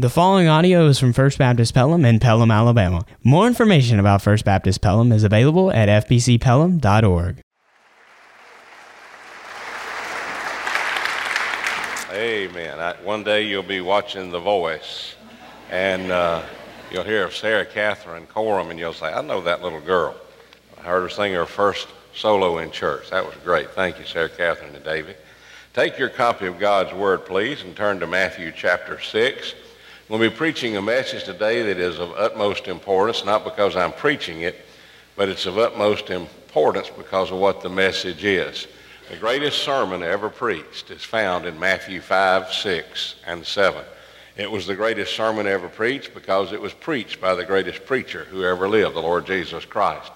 The following audio is from First Baptist Pelham in Pelham, Alabama. More information about First Baptist Pelham is available at fbcpelham.org. Amen. I, one day you'll be watching The Voice, and uh, you'll hear of Sarah Catherine Coram, and you'll say, I know that little girl. I heard her sing her first solo in church. That was great. Thank you, Sarah Catherine and David. Take your copy of God's Word, please, and turn to Matthew chapter 6. To be preaching a message today that is of utmost importance, not because I'm preaching it, but it's of utmost importance because of what the message is. The greatest sermon ever preached is found in Matthew 5, 6, and 7. It was the greatest sermon ever preached because it was preached by the greatest preacher who ever lived, the Lord Jesus Christ.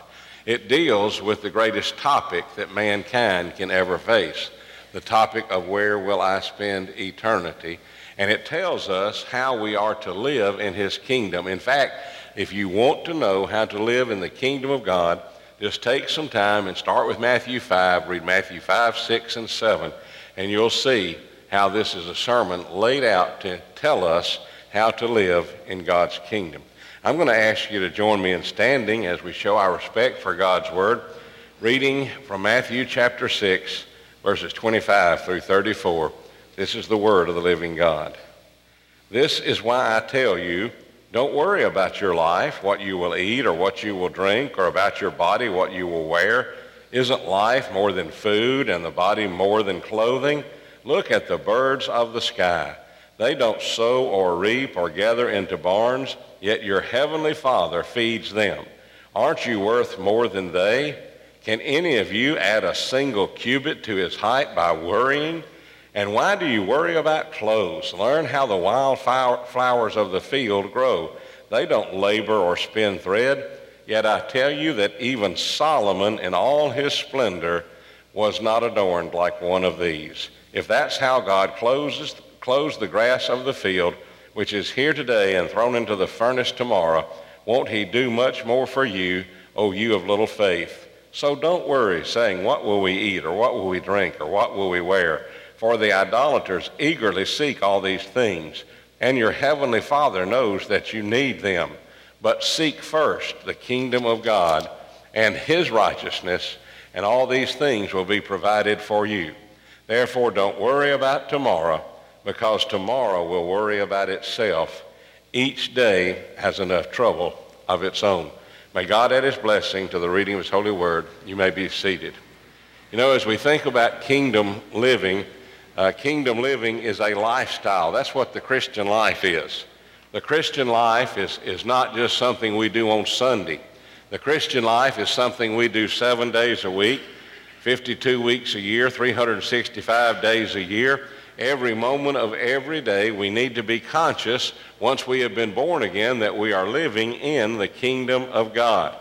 It deals with the greatest topic that mankind can ever face, the topic of where will I spend eternity. And it tells us how we are to live in his kingdom. In fact, if you want to know how to live in the kingdom of God, just take some time and start with Matthew 5, read Matthew 5, 6, and 7, and you'll see how this is a sermon laid out to tell us how to live in God's kingdom. I'm going to ask you to join me in standing as we show our respect for God's Word, reading from Matthew chapter 6, verses 25 through 34. This is the Word of the living God. This is why I tell you, don't worry about your life, what you will eat or what you will drink, or about your body, what you will wear. Isn't life more than food and the body more than clothing? Look at the birds of the sky. They don't sow or reap or gather into barns, yet your heavenly Father feeds them. Aren't you worth more than they? Can any of you add a single cubit to his height by worrying? And why do you worry about clothes? Learn how the wild flowers of the field grow. They don't labor or spin thread. Yet I tell you that even Solomon in all his splendor was not adorned like one of these. If that's how God clothes the grass of the field, which is here today and thrown into the furnace tomorrow, won't he do much more for you, O you of little faith? So don't worry, saying, What will we eat, or what will we drink, or what will we wear? For the idolaters eagerly seek all these things, and your heavenly Father knows that you need them. But seek first the kingdom of God and his righteousness, and all these things will be provided for you. Therefore, don't worry about tomorrow, because tomorrow will worry about itself. Each day has enough trouble of its own. May God add his blessing to the reading of his holy word. You may be seated. You know, as we think about kingdom living, uh, kingdom living is a lifestyle. That's what the Christian life is. The Christian life is, is not just something we do on Sunday. The Christian life is something we do seven days a week, 52 weeks a year, 365 days a year. Every moment of every day, we need to be conscious, once we have been born again, that we are living in the kingdom of God.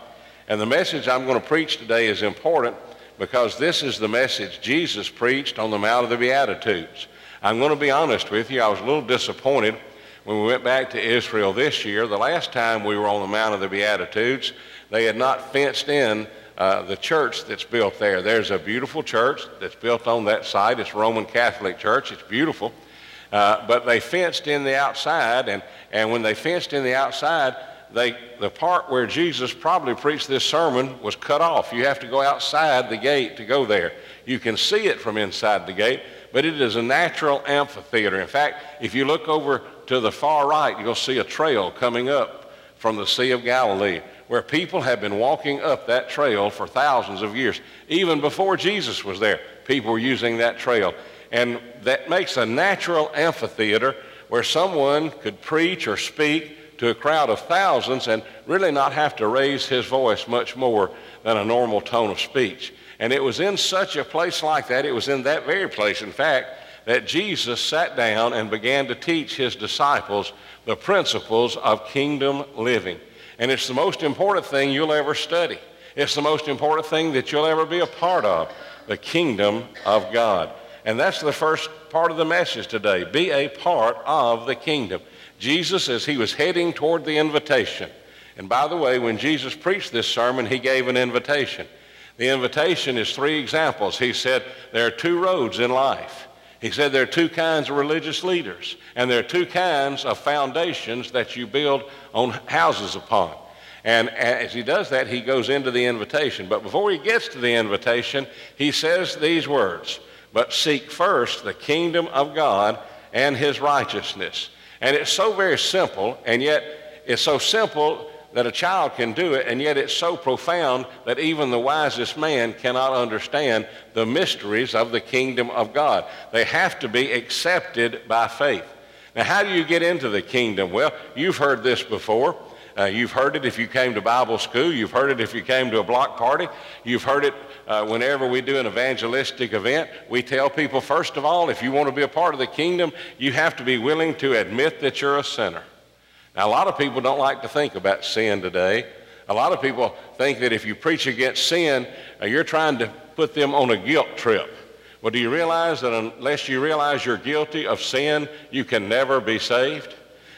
And the message I'm going to preach today is important because this is the message Jesus preached on the Mount of the Beatitudes. I'm going to be honest with you, I was a little disappointed when we went back to Israel this year. The last time we were on the Mount of the Beatitudes, they had not fenced in uh, the church that's built there. There's a beautiful church that's built on that site. It's Roman Catholic church. It's beautiful. Uh, but they fenced in the outside, and, and when they fenced in the outside, they, the part where Jesus probably preached this sermon was cut off. You have to go outside the gate to go there. You can see it from inside the gate, but it is a natural amphitheater. In fact, if you look over to the far right, you'll see a trail coming up from the Sea of Galilee where people have been walking up that trail for thousands of years. Even before Jesus was there, people were using that trail. And that makes a natural amphitheater where someone could preach or speak to a crowd of thousands and really not have to raise his voice much more than a normal tone of speech. And it was in such a place like that, it was in that very place, in fact, that Jesus sat down and began to teach his disciples the principles of kingdom living. And it's the most important thing you'll ever study. It's the most important thing that you'll ever be a part of, the kingdom of God. And that's the first part of the message today. Be a part of the kingdom. Jesus, as he was heading toward the invitation, and by the way, when Jesus preached this sermon, he gave an invitation. The invitation is three examples. He said, There are two roads in life. He said there are two kinds of religious leaders, and there are two kinds of foundations that you build on houses upon. And as he does that, he goes into the invitation. But before he gets to the invitation, he says these words But seek first the kingdom of God and his righteousness. And it's so very simple, and yet it's so simple that a child can do it, and yet it's so profound that even the wisest man cannot understand the mysteries of the kingdom of God. They have to be accepted by faith. Now, how do you get into the kingdom? Well, you've heard this before. Uh, you've heard it if you came to Bible school. You've heard it if you came to a block party. You've heard it uh, whenever we do an evangelistic event. We tell people, first of all, if you want to be a part of the kingdom, you have to be willing to admit that you're a sinner. Now, a lot of people don't like to think about sin today. A lot of people think that if you preach against sin, uh, you're trying to put them on a guilt trip. Well, do you realize that unless you realize you're guilty of sin, you can never be saved?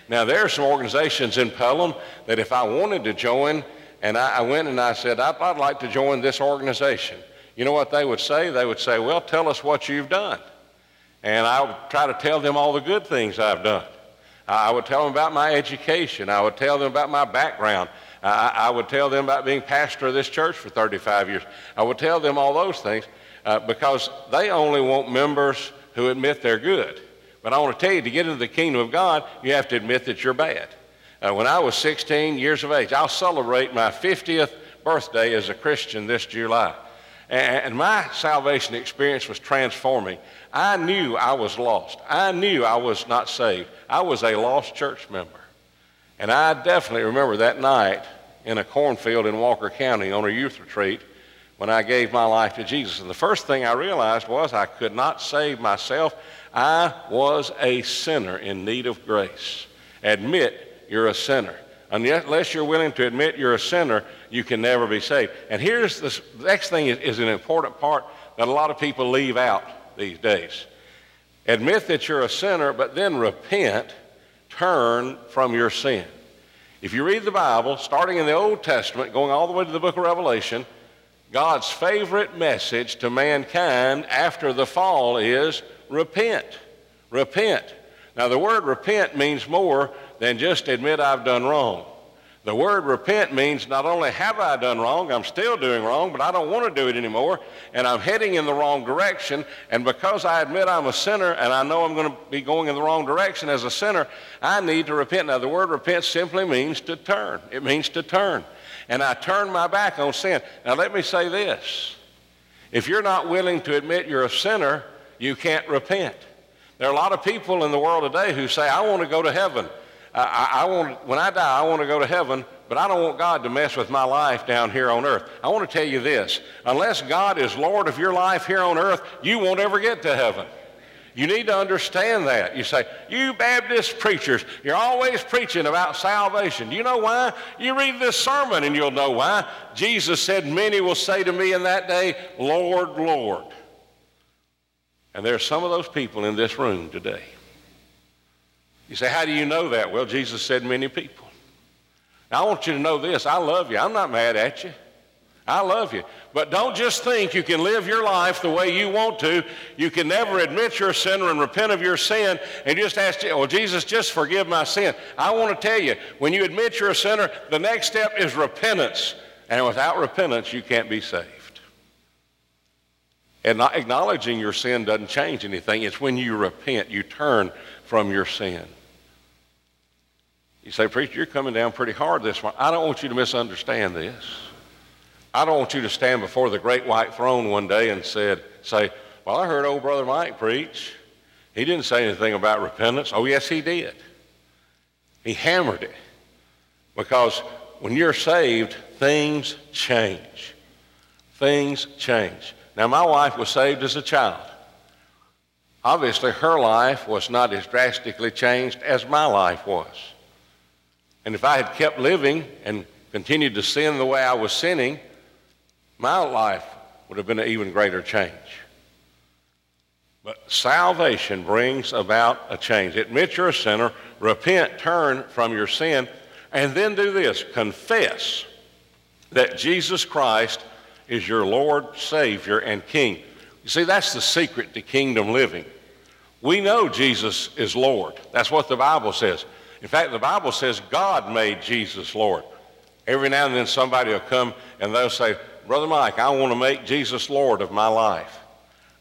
Now, there are some organizations in Pelham that if I wanted to join, and I, I went and I said, I'd, I'd like to join this organization, you know what they would say? They would say, Well, tell us what you've done. And I would try to tell them all the good things I've done. I would tell them about my education. I would tell them about my background. I, I would tell them about being pastor of this church for 35 years. I would tell them all those things uh, because they only want members who admit they're good. But I want to tell you, to get into the kingdom of God, you have to admit that you're bad. Uh, when I was 16 years of age, I'll celebrate my 50th birthday as a Christian this July. And my salvation experience was transforming. I knew I was lost. I knew I was not saved. I was a lost church member. And I definitely remember that night in a cornfield in Walker County on a youth retreat when I gave my life to Jesus. And the first thing I realized was I could not save myself. I was a sinner in need of grace. Admit you're a sinner. Unless you're willing to admit you're a sinner, you can never be saved. And here's the next thing is, is an important part that a lot of people leave out these days. Admit that you're a sinner, but then repent, turn from your sin. If you read the Bible, starting in the Old Testament, going all the way to the book of Revelation, God's favorite message to mankind after the fall is repent. Repent. Now, the word repent means more than just admit I've done wrong. The word repent means not only have I done wrong, I'm still doing wrong, but I don't want to do it anymore, and I'm heading in the wrong direction. And because I admit I'm a sinner and I know I'm going to be going in the wrong direction as a sinner, I need to repent. Now, the word repent simply means to turn, it means to turn. And I turn my back on sin. Now, let me say this if you're not willing to admit you're a sinner, you can't repent. There are a lot of people in the world today who say, I want to go to heaven. I, I, want, when I die, I want to go to heaven, but I don't want God to mess with my life down here on earth. I want to tell you this unless God is Lord of your life here on earth, you won't ever get to heaven. You need to understand that. You say, you Baptist preachers, you're always preaching about salvation. Do you know why? You read this sermon and you'll know why. Jesus said, Many will say to me in that day, Lord, Lord. And there are some of those people in this room today you say, How do you know that? Well, Jesus said, Many people. Now, I want you to know this I love you. I'm not mad at you. I love you. But don't just think you can live your life the way you want to. You can never admit you're a sinner and repent of your sin and just ask, well, Jesus, just forgive my sin. I want to tell you, when you admit you're a sinner, the next step is repentance. And without repentance, you can't be saved. And not acknowledging your sin doesn't change anything. It's when you repent, you turn from your sin. You say, Preacher, you're coming down pretty hard this morning. I don't want you to misunderstand this. I don't want you to stand before the great white throne one day and said, say, Well, I heard old brother Mike preach. He didn't say anything about repentance. Oh, yes, he did. He hammered it. Because when you're saved, things change. Things change. Now, my wife was saved as a child. Obviously, her life was not as drastically changed as my life was. And if I had kept living and continued to sin the way I was sinning, my life would have been an even greater change. But salvation brings about a change. Admit you're a sinner, repent, turn from your sin, and then do this confess that Jesus Christ is your Lord, Savior, and King. You see, that's the secret to kingdom living. We know Jesus is Lord. That's what the Bible says. In fact, the Bible says God made Jesus Lord. Every now and then somebody will come and they'll say, Brother Mike, I want to make Jesus Lord of my life.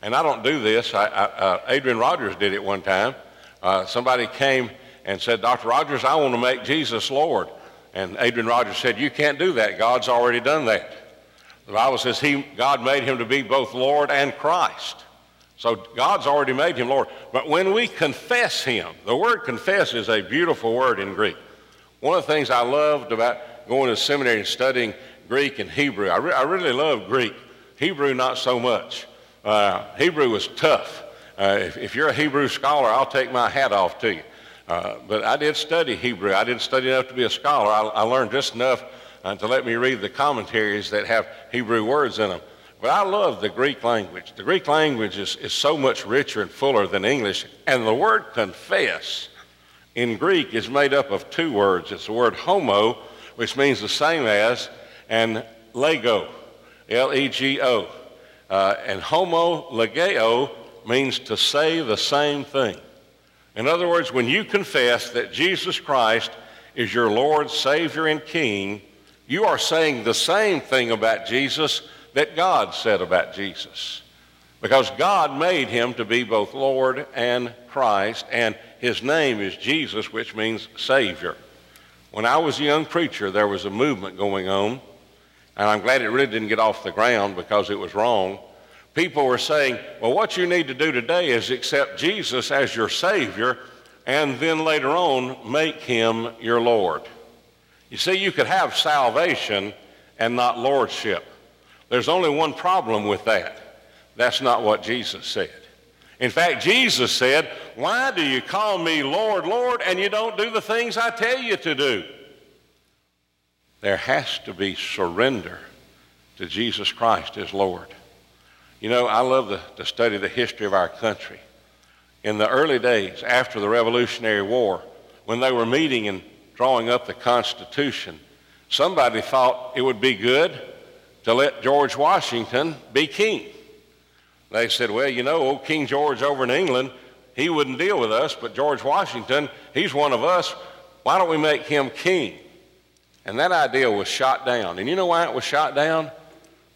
And I don't do this. I, I, uh, Adrian Rogers did it one time. Uh, somebody came and said, Dr. Rogers, I want to make Jesus Lord. And Adrian Rogers said, You can't do that. God's already done that. The Bible says he, God made him to be both Lord and Christ. So God's already made him Lord. But when we confess him, the word confess is a beautiful word in Greek. One of the things I loved about going to seminary and studying Greek and Hebrew, I, re- I really love Greek. Hebrew, not so much. Uh, Hebrew was tough. Uh, if, if, you're a Hebrew scholar, I'll take my hat off to you. Uh, but I did study Hebrew. I didn't study enough to be a scholar. I, I learned just enough uh, to let me read the commentaries that have Hebrew words in them. But I love the Greek language. The Greek language is, is so much richer and fuller than English. And the word confess in Greek is made up of two words. It's the word homo, which means the same as, and lego, L E G O. Uh, and homo legeo means to say the same thing. In other words, when you confess that Jesus Christ is your Lord, Savior, and King, you are saying the same thing about Jesus that God said about Jesus. Because God made him to be both Lord and Christ, and his name is Jesus, which means Savior. When I was a young preacher, there was a movement going on, and I'm glad it really didn't get off the ground because it was wrong people were saying, well, what you need to do today is accept Jesus as your Savior and then later on make him your Lord. You see, you could have salvation and not lordship. There's only one problem with that. That's not what Jesus said. In fact, Jesus said, Why do you call me Lord, Lord, and you don't do the things I tell you to do? There has to be surrender to Jesus Christ as Lord. You know, I love the, to study the history of our country. In the early days after the Revolutionary War, when they were meeting and drawing up the Constitution, somebody thought it would be good to let George Washington be king. They said, well, you know, old King George over in England, he wouldn't deal with us, but George Washington, he's one of us. Why don't we make him king? And that idea was shot down. And you know why it was shot down?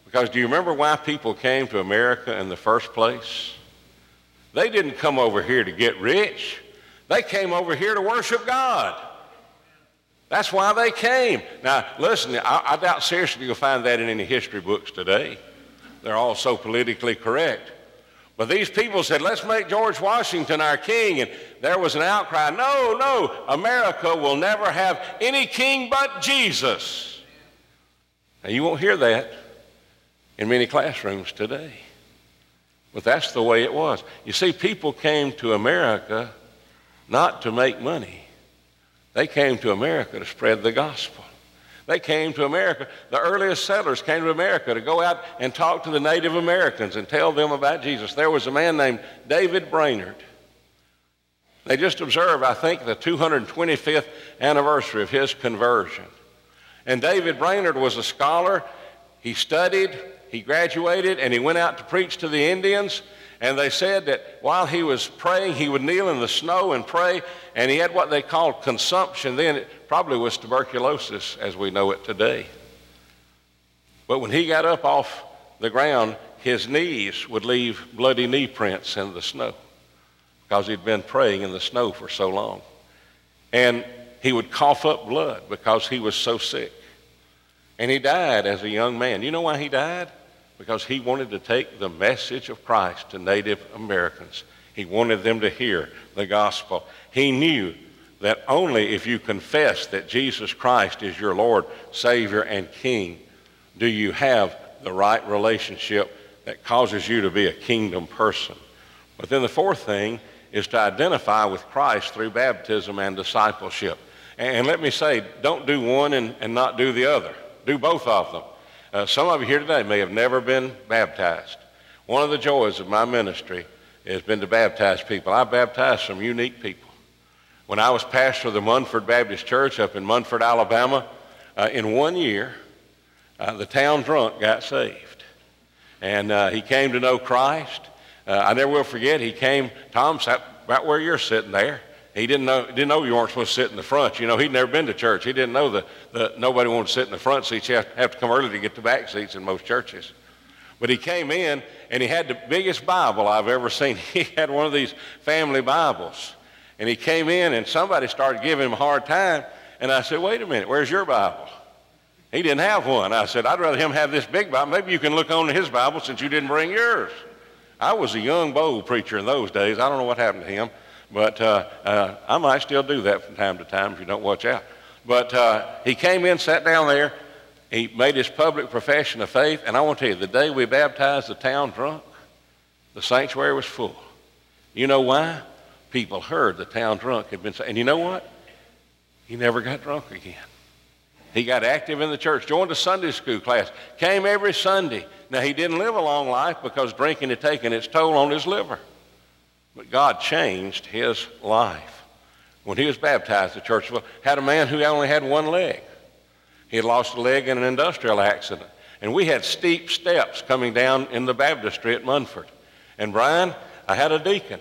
Because do you remember why people came to America in the first place? They didn't come over here to get rich. They came over here to worship God. That's why they came. Now, listen, I, I doubt seriously you'll find that in any history books today. They're all so politically correct. But these people said, let's make George Washington our king. And there was an outcry no, no, America will never have any king but Jesus. Now, you won't hear that in many classrooms today. But that's the way it was. You see, people came to America not to make money. They came to America to spread the gospel. They came to America. The earliest settlers came to America to go out and talk to the Native Americans and tell them about Jesus. There was a man named David Brainerd. They just observed, I think, the 225th anniversary of his conversion. And David Brainerd was a scholar. He studied, he graduated and he went out to preach to the Indians. And they said that while he was praying, he would kneel in the snow and pray. And he had what they called consumption then. It probably was tuberculosis as we know it today. But when he got up off the ground, his knees would leave bloody knee prints in the snow because he'd been praying in the snow for so long. And he would cough up blood because he was so sick. And he died as a young man. You know why he died? Because he wanted to take the message of Christ to Native Americans. He wanted them to hear the gospel. He knew that only if you confess that Jesus Christ is your Lord, Savior, and King do you have the right relationship that causes you to be a kingdom person. But then the fourth thing is to identify with Christ through baptism and discipleship. And let me say, don't do one and, and not do the other. Do both of them. Uh, some of you here today may have never been baptized. One of the joys of my ministry has been to baptize people. I baptized some unique people. When I was pastor of the Munford Baptist Church up in Munford, Alabama, uh, in one year, uh, the town drunk got saved. And uh, he came to know Christ. Uh, I never will forget, he came, Tom sat about where you're sitting there. He didn't know, didn't know you weren't supposed to sit in the front. You know, he'd never been to church. He didn't know that nobody wanted to sit in the front seats. You have, have to come early to get the back seats in most churches. But he came in and he had the biggest Bible I've ever seen. He had one of these family Bibles. And he came in and somebody started giving him a hard time. And I said, wait a minute, where's your Bible? He didn't have one. I said, I'd rather him have this big Bible. Maybe you can look on his Bible since you didn't bring yours. I was a young, bold preacher in those days. I don't know what happened to him. But uh, uh, I might still do that from time to time if you don't watch out. But uh, he came in, sat down there. He made his public profession of faith. And I want to tell you, the day we baptized the town drunk, the sanctuary was full. You know why? People heard the town drunk had been. Saying and you know what? He never got drunk again. He got active in the church, joined a Sunday school class, came every Sunday. Now, he didn't live a long life because drinking had taken its toll on his liver. But God changed his life. When he was baptized, the church had a man who only had one leg. He had lost a leg in an industrial accident. And we had steep steps coming down in the baptistry at Munford. And Brian, I had a deacon.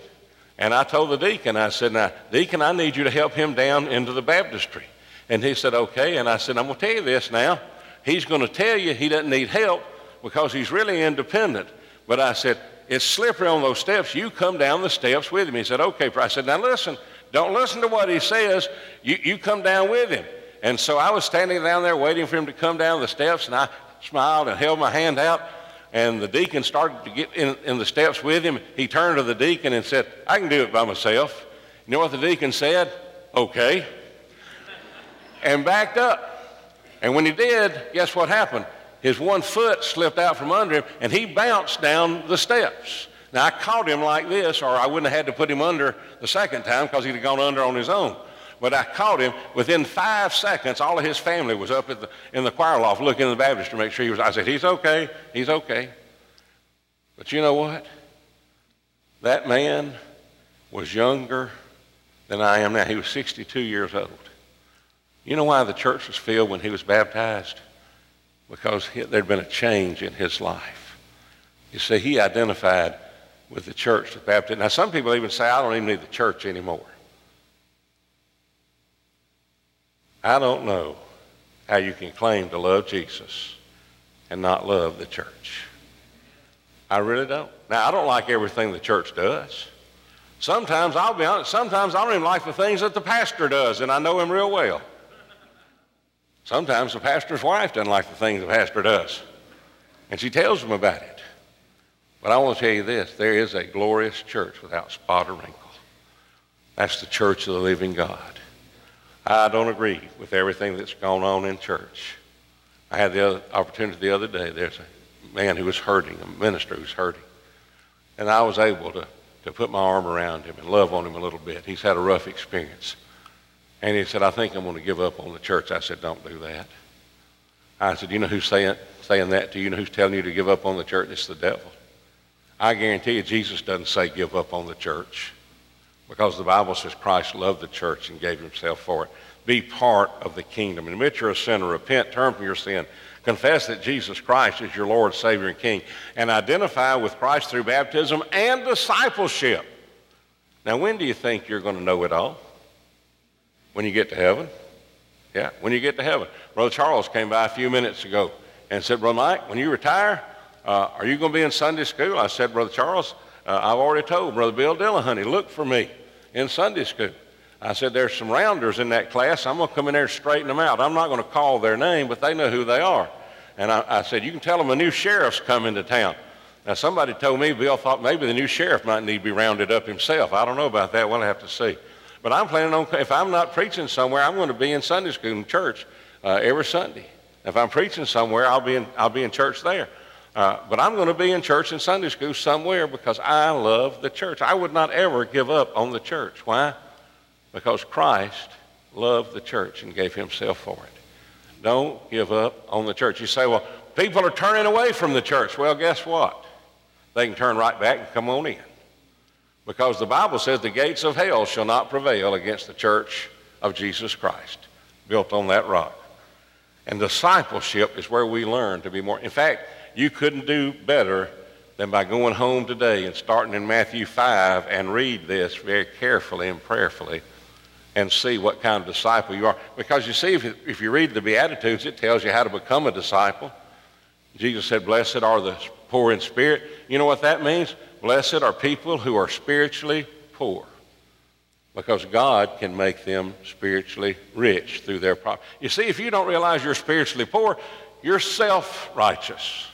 And I told the deacon, I said, now, deacon, I need you to help him down into the baptistry. And he said, okay. And I said, I'm going to tell you this now. He's going to tell you he doesn't need help because he's really independent. But I said, it's slippery on those steps. You come down the steps with him. He said, okay. I said, now listen, don't listen to what he says. You, you come down with him. And so I was standing down there waiting for him to come down the steps, and I smiled and held my hand out. And the deacon started to get in, in the steps with him. He turned to the deacon and said, I can do it by myself. You know what the deacon said? Okay. And backed up. And when he did, guess what happened? His one foot slipped out from under him, and he bounced down the steps. Now, I caught him like this, or I wouldn't have had to put him under the second time because he'd have gone under on his own. But I caught him. Within five seconds, all of his family was up the, in the choir loft looking in the Baptist to make sure he was. I said, he's okay. He's okay. But you know what? That man was younger than I am now. He was 62 years old. You know why the church was filled when he was baptized? Because there'd been a change in his life. You see, he identified with the church, the Baptist. Now, some people even say, I don't even need the church anymore. I don't know how you can claim to love Jesus and not love the church. I really don't. Now, I don't like everything the church does. Sometimes, I'll be honest, sometimes I don't even like the things that the pastor does, and I know him real well. Sometimes the pastor's wife doesn't like the things the pastor does, and she tells him about it. But I want to tell you this there is a glorious church without spot or wrinkle. That's the church of the living God. I don't agree with everything that's gone on in church. I had the other opportunity the other day. There's a man who was hurting, a minister who's hurting. And I was able to, to put my arm around him and love on him a little bit. He's had a rough experience. And he said, I think I'm going to give up on the church. I said, don't do that. I said, you know who's saying, saying that to you? You know who's telling you to give up on the church? It's the devil. I guarantee you, Jesus doesn't say give up on the church because the Bible says Christ loved the church and gave himself for it. Be part of the kingdom. Admit you're a sinner. Repent, turn from your sin. Confess that Jesus Christ is your Lord, Savior, and King. And identify with Christ through baptism and discipleship. Now, when do you think you're going to know it all? When you get to heaven? Yeah, when you get to heaven. Brother Charles came by a few minutes ago and said, Brother Mike, when you retire, uh, are you going to be in Sunday school? I said, Brother Charles, uh, I've already told Brother Bill Dillahunty, look for me in Sunday school. I said, there's some rounders in that class. I'm going to come in there and straighten them out. I'm not going to call their name, but they know who they are. And I, I said, you can tell them a new sheriff's coming to town. Now, somebody told me Bill thought maybe the new sheriff might need to be rounded up himself. I don't know about that. We'll have to see. But I'm planning on, if I'm not preaching somewhere, I'm going to be in Sunday school in church uh, every Sunday. If I'm preaching somewhere, I'll be in, I'll be in church there. Uh, but I'm going to be in church and Sunday school somewhere because I love the church. I would not ever give up on the church. Why? Because Christ loved the church and gave himself for it. Don't give up on the church. You say, well, people are turning away from the church. Well, guess what? They can turn right back and come on in. Because the Bible says the gates of hell shall not prevail against the church of Jesus Christ, built on that rock. And discipleship is where we learn to be more. In fact, you couldn't do better than by going home today and starting in Matthew 5 and read this very carefully and prayerfully and see what kind of disciple you are. Because you see, if, you read the Beatitudes, it tells you how to become a disciple. Jesus said, Blessed are the poor in spirit. You know what that means? Blessed are people who are spiritually poor because God can make them spiritually rich through their poverty. You see, if you don't realize you're spiritually poor, you're self righteous.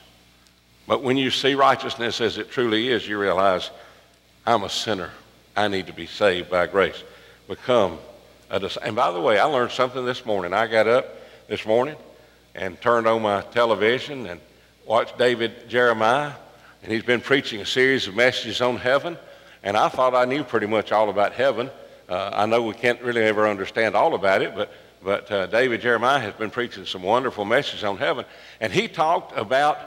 But when you see righteousness as it truly is, you realize I'm a sinner. I need to be saved by grace. Become a disciple. And by the way, I learned something this morning. I got up this morning and turned on my television and watched David Jeremiah, and he's been preaching a series of messages on heaven. And I thought I knew pretty much all about heaven. Uh, I know we can't really ever understand all about it, but, but uh, David Jeremiah has been preaching some wonderful messages on heaven. And he talked about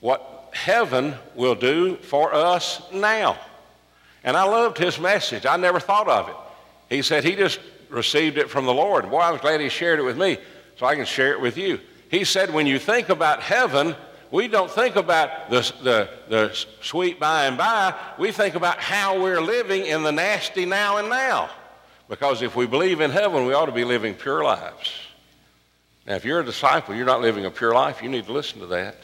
what heaven will do for us now. And I loved his message. I never thought of it. He said he just received it from the Lord. Boy, I was glad he shared it with me so I can share it with you. He said, when you think about heaven, we don't think about the, the, the sweet by and by. We think about how we're living in the nasty now and now. Because if we believe in heaven, we ought to be living pure lives. Now, if you're a disciple, you're not living a pure life, you need to listen to that.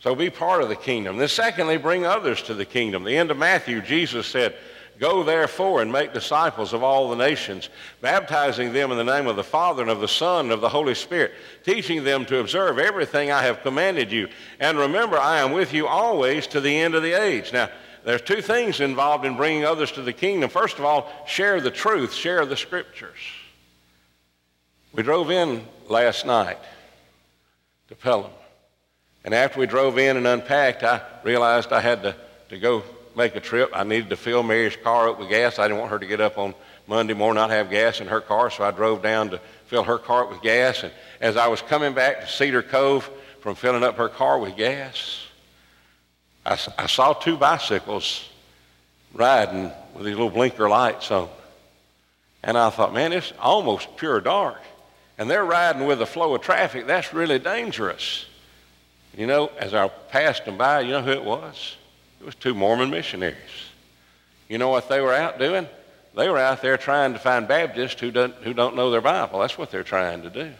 So be part of the kingdom. Then, secondly, bring others to the kingdom. The end of Matthew, Jesus said, Go therefore and make disciples of all the nations, baptizing them in the name of the Father and of the Son and of the Holy Spirit, teaching them to observe everything I have commanded you. And remember, I am with you always to the end of the age. Now, there's two things involved in bringing others to the kingdom. First of all, share the truth, share the scriptures. We drove in last night to Pelham. And after we drove in and unpacked, I realized I had to, to go make a trip. I needed to fill Mary's car up with gas. I didn't want her to get up on Monday morning not have gas in her car, so I drove down to fill her car up with gas. And as I was coming back to Cedar Cove from filling up her car with gas, I, I saw two bicycles riding with these little blinker lights on. And I thought, man, it's almost pure dark. And they're riding with the flow of traffic. That's really dangerous. You know, as I passed them by, you know who it was? It was two Mormon missionaries. You know what they were out doing? They were out there trying to find Baptists who don't, who don't know their Bible. That's what they're trying to do.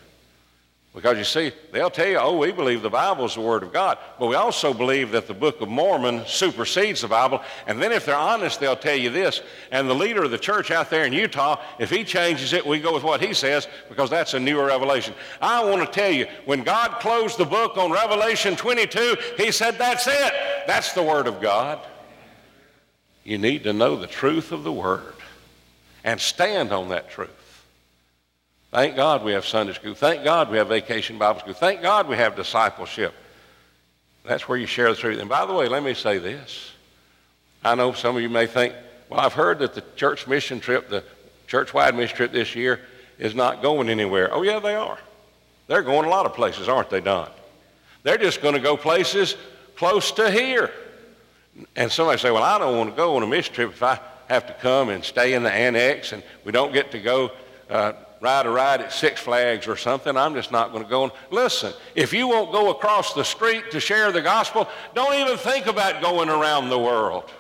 Because you see, they'll tell you, oh, we believe the Bible is the Word of God, but we also believe that the Book of Mormon supersedes the Bible. And then if they're honest, they'll tell you this. And the leader of the church out there in Utah, if he changes it, we go with what he says because that's a newer revelation. I want to tell you, when God closed the book on Revelation 22, he said, that's it. That's the Word of God. You need to know the truth of the Word and stand on that truth. Thank God we have Sunday school. Thank God we have vacation Bible school. Thank God we have discipleship. That's where you share the truth. And by the way, let me say this. I know some of you may think, well, I've heard that the church mission trip, the church-wide mission trip this year is not going anywhere. Oh, yeah, they are. They're going a lot of places, aren't they, Don? They're just going to go places close to here. And somebody say, well, I don't want to go on a mission trip if I have to come and stay in the annex and we don't get to go uh, ride a ride at Six Flags or something. I'm just not going to go. Listen, if you won't go across the street to share the gospel, don't even think about going around the world.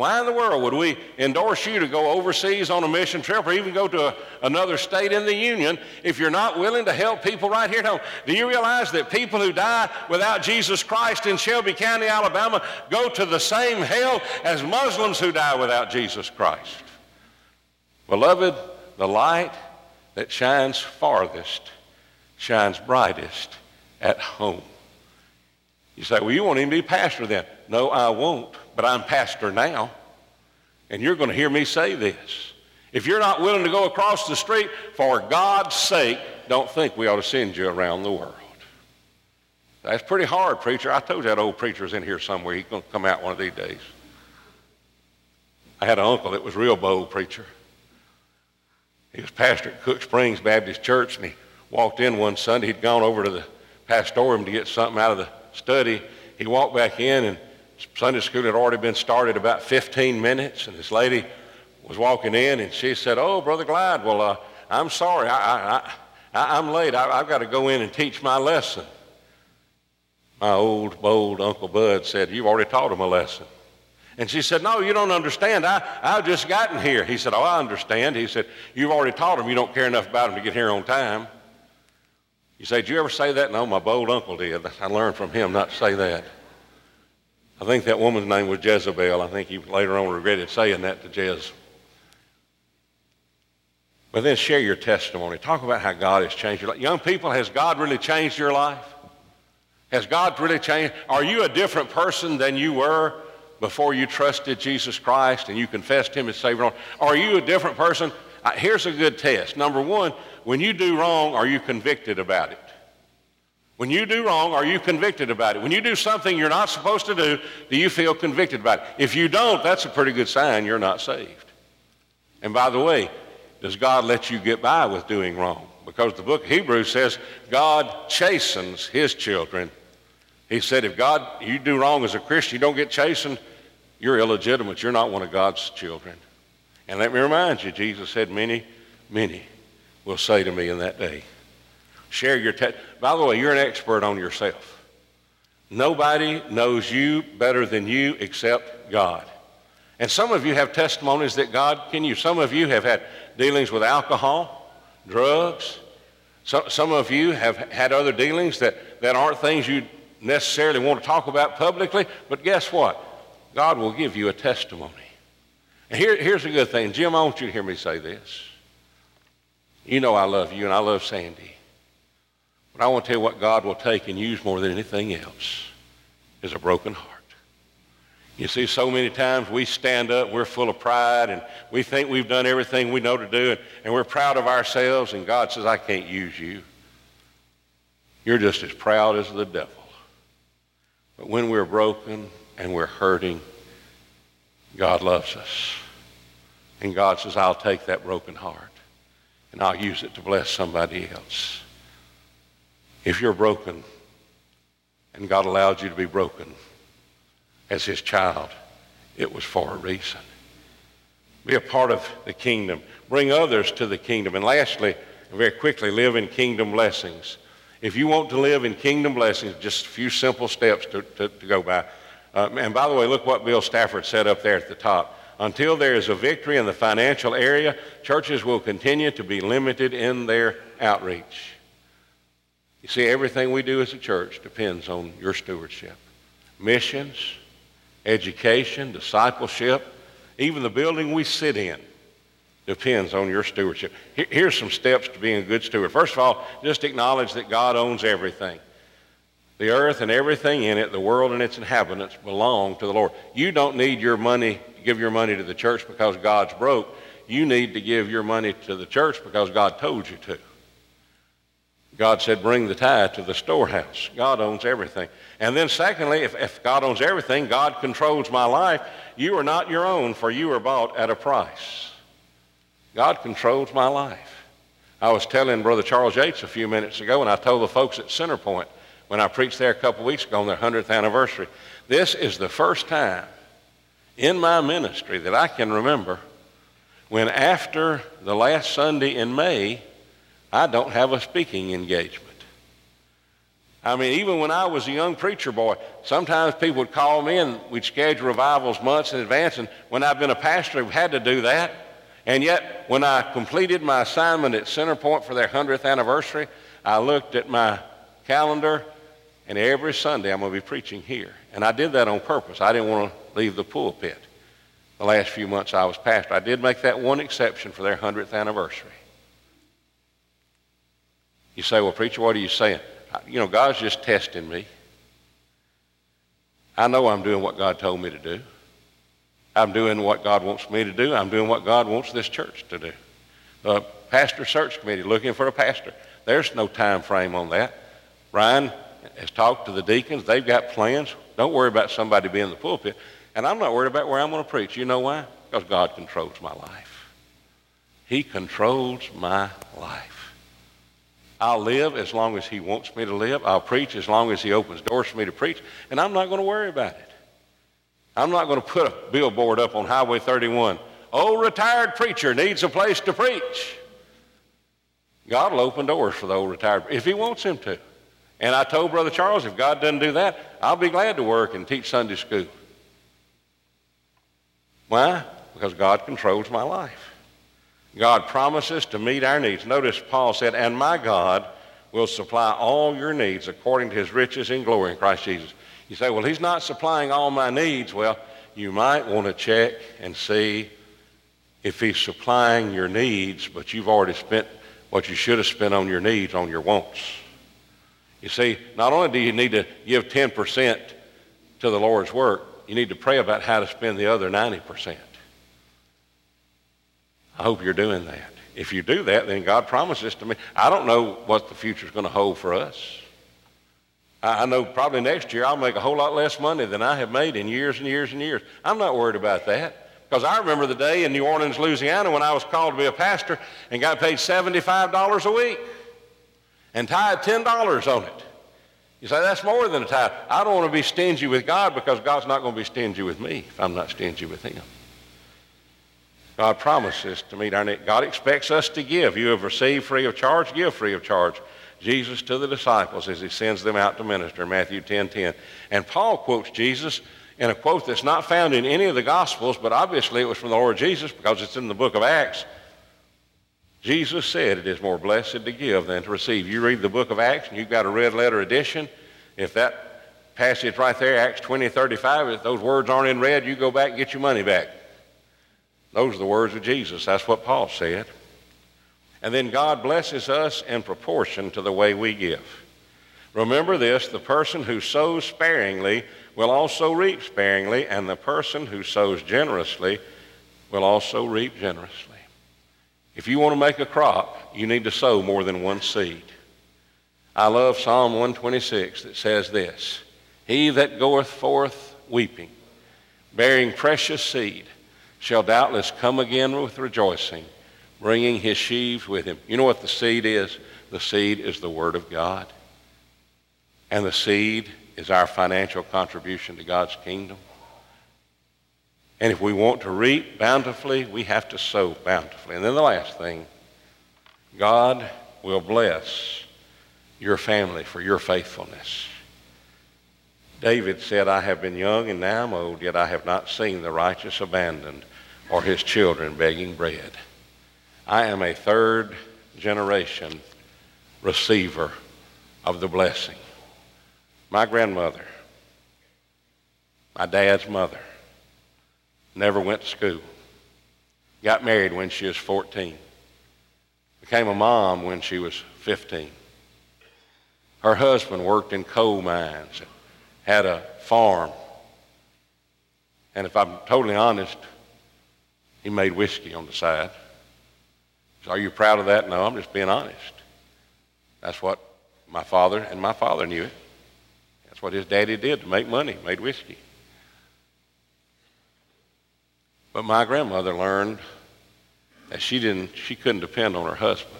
Why in the world would we endorse you to go overseas on a mission trip or even go to a, another state in the Union if you're not willing to help people right here at home? Do you realize that people who die without Jesus Christ in Shelby County, Alabama, go to the same hell as Muslims who die without Jesus Christ? Beloved, the light that shines farthest shines brightest at home. You say, well, you won't even be pastor then. No, I won't, but I'm pastor now. And you're going to hear me say this. If you're not willing to go across the street, for God's sake, don't think we ought to send you around the world. That's pretty hard, preacher. I told you that old preacher's in here somewhere. He's going to come out one of these days. I had an uncle that was real bold preacher. He was pastor at Cook Springs Baptist Church, and he walked in one Sunday. He'd gone over to the pastorium to get something out of the study. He walked back in, and Sunday school had already been started about 15 minutes, and this lady was walking in, and she said, "Oh, Brother Glide, well, uh, I'm sorry, I, I, I, I'm late. I, I've got to go in and teach my lesson." my old, bold Uncle Bud said, You've already taught him a lesson. And she said, No, you don't understand. I, I've just gotten here. He said, Oh, I understand. He said, You've already taught him. You don't care enough about him to get here on time. You say, Did you ever say that? No, my bold uncle did. I learned from him not to say that. I think that woman's name was Jezebel. I think he later on regretted saying that to Jez. But then share your testimony. Talk about how God has changed your life. Young people, has God really changed your life? Has God really changed? Are you a different person than you were before you trusted Jesus Christ and you confessed Him as Savior? Are you a different person? Uh, here's a good test. Number one, when you do wrong, are you convicted about it? When you do wrong, are you convicted about it? When you do something you're not supposed to do, do you feel convicted about it? If you don't, that's a pretty good sign you're not saved. And by the way, does God let you get by with doing wrong? Because the book of Hebrews says God chastens his children. He said, if God, you do wrong as a Christian, you don't get chastened, you're illegitimate. You're not one of God's children. And let me remind you, Jesus said, many, many will say to me in that day, Share your test. By the way, you're an expert on yourself. Nobody knows you better than you except God. And some of you have testimonies that God can use. Some of you have had dealings with alcohol, drugs. So, some of you have had other dealings that, that aren't things you necessarily want to talk about publicly. But guess what? God will give you a testimony. And here, here's a good thing. Jim, I want you to hear me say this. You know I love you and I love Sandy. But I want to tell you what God will take and use more than anything else is a broken heart. You see, so many times we stand up, we're full of pride, and we think we've done everything we know to do, and, and we're proud of ourselves, and God says, I can't use you. You're just as proud as the devil. But when we're broken and we're hurting, God loves us. And God says, I'll take that broken heart and I'll use it to bless somebody else. If you're broken and God allowed you to be broken as his child, it was for a reason. Be a part of the kingdom. Bring others to the kingdom. And lastly, very quickly, live in kingdom blessings. If you want to live in kingdom blessings, just a few simple steps to, to, to go by. Uh, and by the way, look what Bill Stafford said up there at the top. Until there is a victory in the financial area, churches will continue to be limited in their outreach. You see, everything we do as a church depends on your stewardship. Missions, education, discipleship, even the building we sit in depends on your stewardship. Here's some steps to being a good steward. First of all, just acknowledge that God owns everything. The earth and everything in it, the world and its inhabitants belong to the Lord. You don't need your money, give your money to the church because God's broke. You need to give your money to the church because God told you to. God said, bring the tithe to the storehouse. God owns everything. And then secondly, if, if God owns everything, God controls my life. You are not your own, for you are bought at a price. God controls my life. I was telling Brother Charles Yates a few minutes ago, and I told the folks at Centerpoint when I preached there a couple weeks ago on their 100th anniversary, this is the first time in my ministry that I can remember when after the last Sunday in May, I don't have a speaking engagement. I mean, even when I was a young preacher boy, sometimes people would call me and we'd schedule revivals months in advance. And when I've been a pastor, I've had to do that. And yet, when I completed my assignment at Centerpoint for their 100th anniversary, I looked at my calendar, and every Sunday I'm going to be preaching here. And I did that on purpose. I didn't want to leave the pulpit the last few months I was pastor. I did make that one exception for their 100th anniversary. You say, well, preacher, what are you saying? You know, God's just testing me. I know I'm doing what God told me to do. I'm doing what God wants me to do. I'm doing what God wants this church to do. The pastor search committee looking for a pastor. There's no time frame on that. Ryan has talked to the deacons. They've got plans. Don't worry about somebody being in the pulpit. And I'm not worried about where I'm going to preach. You know why? Because God controls my life. He controls my life. I'll live as long as He wants me to live. I'll preach as long as He opens doors for me to preach. And I'm not going to worry about it. I'm not going to put a billboard up on Highway 31. Old retired preacher needs a place to preach. God will open doors for the old retired if He wants Him to. And I told Brother Charles, if God doesn't do that, I'll be glad to work and teach Sunday school. Why? Because God controls my life. God promises to meet our needs. Notice Paul said, And my God will supply all your needs according to his riches in glory in Christ Jesus. You say, Well, he's not supplying all my needs. Well, you might want to check and see if he's supplying your needs, but you've already spent what you should have spent on your needs on your wants. You see, not only do you need to give 10% to the Lord's work, you need to pray about how to spend the other 90%. I hope you're doing that. If you do that, then God promises to me. I don't know what the future's going to hold for us. I know probably next year I'll make a whole lot less money than I have made in years and years and years. I'm not worried about that. Because I remember the day in New Orleans, Louisiana, when I was called to be a pastor and got paid $75 a week and tied $10 on it. You say, that's more than a tithe. I don't want to be stingy with God because God's not going to be stingy with me if I'm not stingy with him. God promises to meet our need. God expects us to give. You have received free of charge, give free of charge. Jesus to the disciples as he sends them out to minister, Matthew 10, 10. And Paul quotes Jesus in a quote that's not found in any of the Gospels, but obviously it was from the Lord Jesus because it's in the book of Acts. Jesus said it is more blessed to give than to receive. You read the book of Acts and you've got a red letter edition. If that passage right there, Acts 20, 35, if those words aren't in red, you go back and get your money back. Those are the words of Jesus. That's what Paul said. And then God blesses us in proportion to the way we give. Remember this the person who sows sparingly will also reap sparingly, and the person who sows generously will also reap generously. If you want to make a crop, you need to sow more than one seed. I love Psalm 126 that says this He that goeth forth weeping, bearing precious seed, shall doubtless come again with rejoicing, bringing his sheaves with him. You know what the seed is? The seed is the Word of God. And the seed is our financial contribution to God's kingdom. And if we want to reap bountifully, we have to sow bountifully. And then the last thing God will bless your family for your faithfulness. David said, I have been young and now I'm old, yet I have not seen the righteous abandoned or his children begging bread. I am a third generation receiver of the blessing. My grandmother, my dad's mother, never went to school. Got married when she was 14. Became a mom when she was 15. Her husband worked in coal mines, had a farm. And if I'm totally honest, he made whiskey on the side. Are you proud of that? No, I'm just being honest. That's what my father and my father knew it. That's what his daddy did to make money, made whiskey. But my grandmother learned that she didn't she couldn't depend on her husband.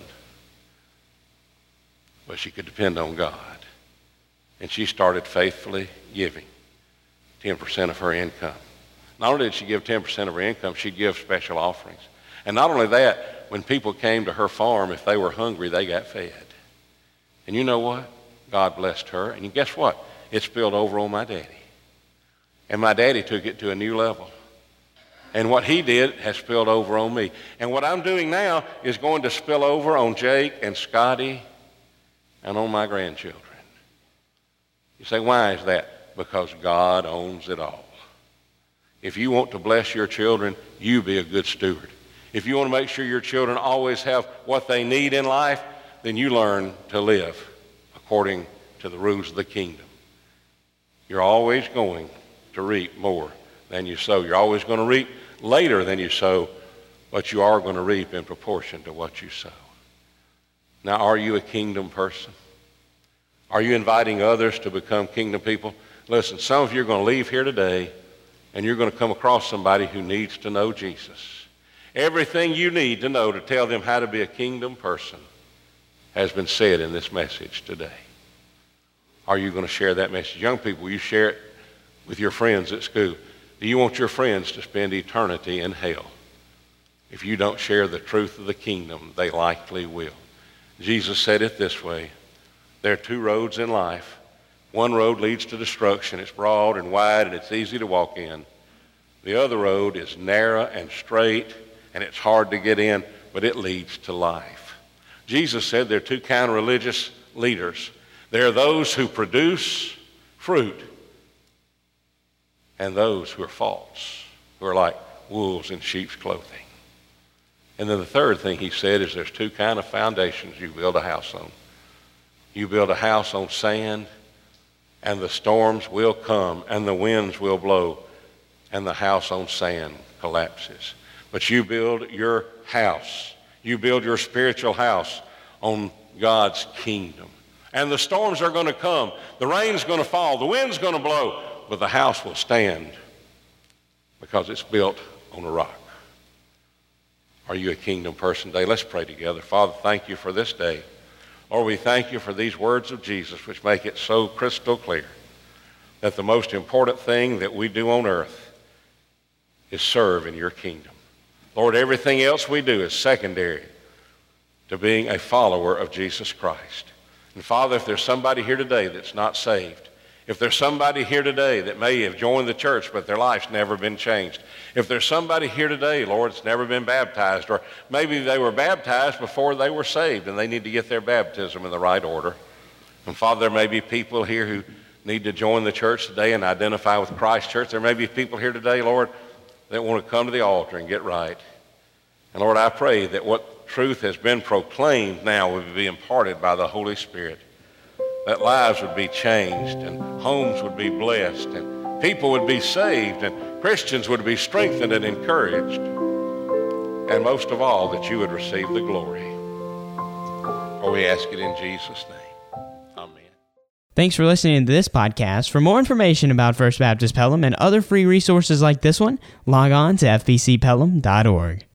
But she could depend on God. And she started faithfully giving 10% of her income. Not only did she give 10% of her income, she'd give special offerings. And not only that, when people came to her farm, if they were hungry, they got fed. And you know what? God blessed her. And guess what? It spilled over on my daddy. And my daddy took it to a new level. And what he did has spilled over on me. And what I'm doing now is going to spill over on Jake and Scotty and on my grandchildren. You say, why is that? Because God owns it all. If you want to bless your children, you be a good steward. If you want to make sure your children always have what they need in life, then you learn to live according to the rules of the kingdom. You're always going to reap more than you sow. You're always going to reap later than you sow, but you are going to reap in proportion to what you sow. Now, are you a kingdom person? Are you inviting others to become kingdom people? Listen, some of you are going to leave here today and you're going to come across somebody who needs to know Jesus. Everything you need to know to tell them how to be a kingdom person has been said in this message today. Are you going to share that message? Young people, you share it with your friends at school? Do you want your friends to spend eternity in hell? If you don't share the truth of the kingdom, they likely will. Jesus said it this way There are two roads in life. One road leads to destruction. It's broad and wide and it's easy to walk in. The other road is narrow and straight and it's hard to get in, but it leads to life. Jesus said there are two kind of religious leaders. There are those who produce fruit and those who are false, who are like wolves in sheep's clothing. And then the third thing he said is there's two kind of foundations you build a house on. You build a house on sand, and the storms will come, and the winds will blow, and the house on sand collapses. But you build your house, you build your spiritual house on God's kingdom. And the storms are going to come, the rain's going to fall, the wind's going to blow, but the house will stand because it's built on a rock. Are you a kingdom person today? Let's pray together. Father, thank you for this day. Lord, we thank you for these words of Jesus, which make it so crystal clear that the most important thing that we do on earth is serve in your kingdom. Lord, everything else we do is secondary to being a follower of Jesus Christ. And Father, if there's somebody here today that's not saved, if there's somebody here today that may have joined the church, but their life's never been changed. If there's somebody here today, Lord, that's never been baptized, or maybe they were baptized before they were saved and they need to get their baptism in the right order. And Father, there may be people here who need to join the church today and identify with Christ Church. There may be people here today, Lord, that want to come to the altar and get right. And Lord, I pray that what truth has been proclaimed now will be imparted by the Holy Spirit that lives would be changed and homes would be blessed and people would be saved and Christians would be strengthened and encouraged. And most of all, that you would receive the glory. For we ask it in Jesus' name. Amen. Thanks for listening to this podcast. For more information about First Baptist Pelham and other free resources like this one, log on to fbcpelham.org.